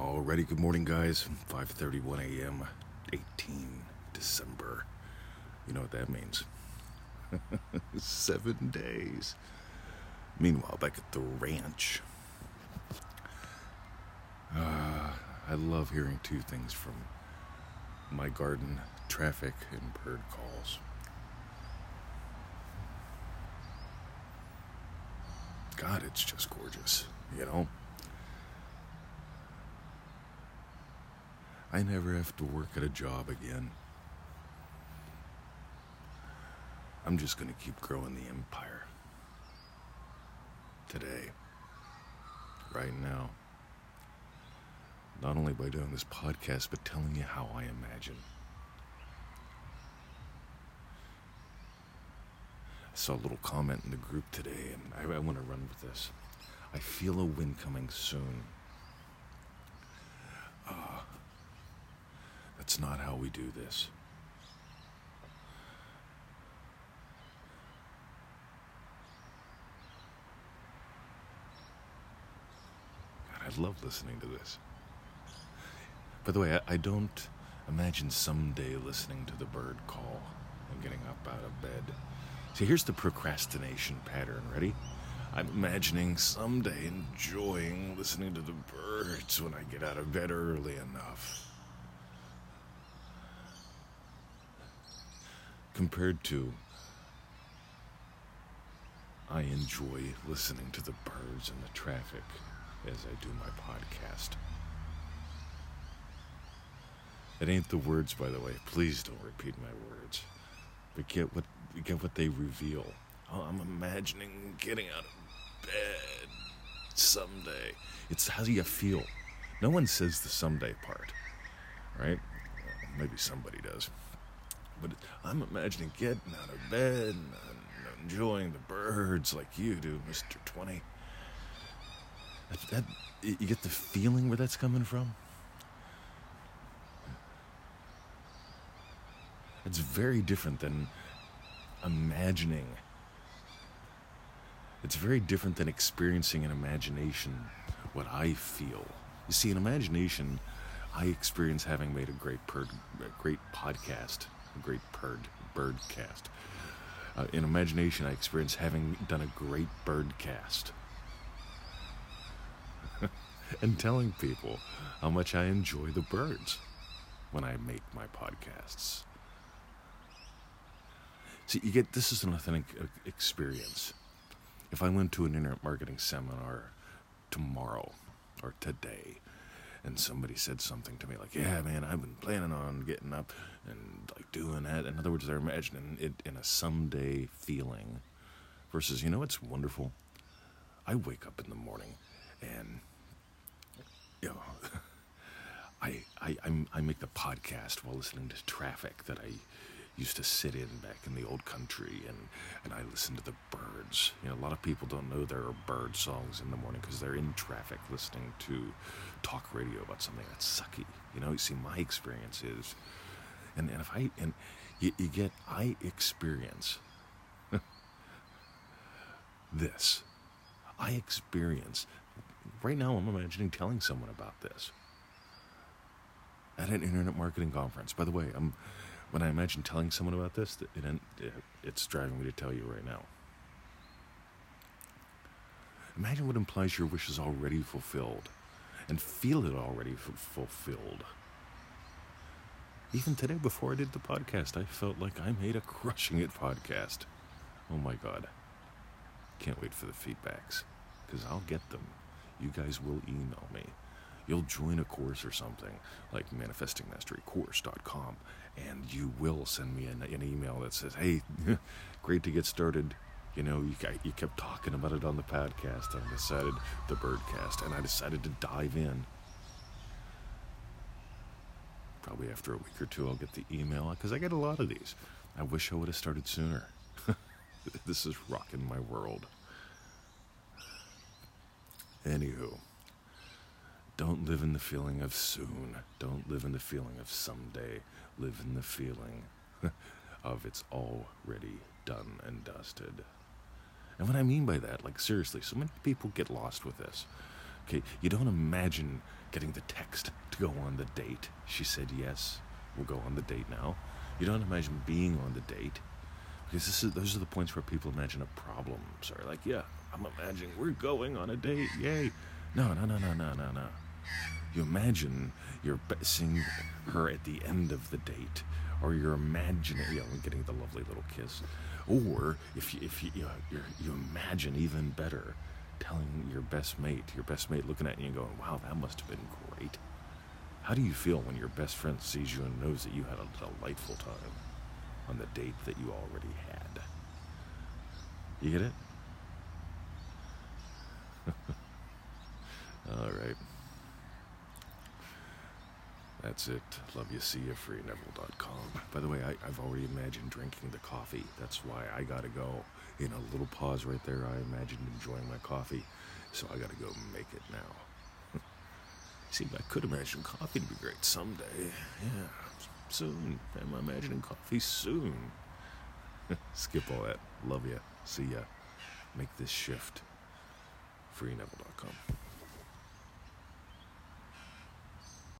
Alrighty, good morning, guys. 5:31 a.m., 18 December. You know what that means? Seven days. Meanwhile, back at the ranch, uh, I love hearing two things from my garden: traffic and bird calls. God, it's just gorgeous, you know. I never have to work at a job again. I'm just going to keep growing the empire. Today. Right now. Not only by doing this podcast, but telling you how I imagine. I saw a little comment in the group today, and I, I want to run with this. I feel a wind coming soon. That's not how we do this. God, I love listening to this. By the way, I, I don't imagine someday listening to the bird call and getting up out of bed. See, here's the procrastination pattern. Ready? I'm imagining someday enjoying listening to the birds when I get out of bed early enough. Compared to, I enjoy listening to the birds and the traffic as I do my podcast. It ain't the words, by the way. Please don't repeat my words. But get what get what they reveal. Oh, I'm imagining getting out of bed someday. It's how do you feel. No one says the someday part, right? Well, maybe somebody does. But I'm imagining getting out of bed and enjoying the birds like you do, Mister Twenty. That, that you get the feeling where that's coming from. It's very different than imagining. It's very different than experiencing in imagination what I feel. You see, in imagination, I experience having made a great, per- a great podcast, a great bird birdcast. Uh, in imagination, I experience having done a great bird cast and telling people how much I enjoy the birds when I make my podcasts. See, you get this is an authentic uh, experience. If I went to an internet marketing seminar tomorrow or today, and somebody said something to me like, "Yeah, man, I've been planning on getting up and like doing that." In other words, they're imagining it in a someday feeling, versus, you know, it's wonderful. I wake up in the morning, and you know, I I I'm, I make the podcast while listening to traffic that I used to sit in back in the old country and, and I listened to the birds. You know, a lot of people don't know there are bird songs in the morning because they're in traffic listening to talk radio about something that's sucky. You know, you see, my experience is, and, and if I, and you, you get, I experience this. I experience, right now I'm imagining telling someone about this at an internet marketing conference. By the way, I'm when I imagine telling someone about this, it, it, it's driving me to tell you right now. Imagine what implies your wish is already fulfilled and feel it already f- fulfilled. Even today, before I did the podcast, I felt like I made a crushing it podcast. Oh my God. Can't wait for the feedbacks because I'll get them. You guys will email me you'll join a course or something like manifestingmasterycourse.com and you will send me an, an email that says hey great to get started. You know you, you kept talking about it on the podcast and i decided the birdcast and i decided to dive in. Probably after a week or two i'll get the email because i get a lot of these. I wish i would have started sooner. This is rocking my world. Anywho don't live in the feeling of soon. Don't live in the feeling of someday. Live in the feeling of it's already done and dusted. And what I mean by that, like seriously, so many people get lost with this. Okay, you don't imagine getting the text to go on the date. She said yes. We'll go on the date now. You don't imagine being on the date. Because this is, those are the points where people imagine a problem. Sorry, like, yeah, I'm imagining we're going on a date. Yay. No, no, no, no, no, no, no. You imagine you're seeing her at the end of the date, or you're imagining, you know, getting the lovely little kiss, or if you, if you, you, know, you imagine even better, telling your best mate, your best mate looking at you and going, "Wow, that must have been great." How do you feel when your best friend sees you and knows that you had a delightful time on the date that you already had? You get it? All right. That's it. Love you. See you. FreeNeville.com. By the way, I, have already imagined drinking the coffee. That's why I got to go. In a little pause right there, I imagined enjoying my coffee. So I got to go make it now. See, I could imagine coffee to be great someday. Yeah, soon. I'm imagining coffee soon. Skip all that. Love you. See ya. Make this shift. FreeNeville.com.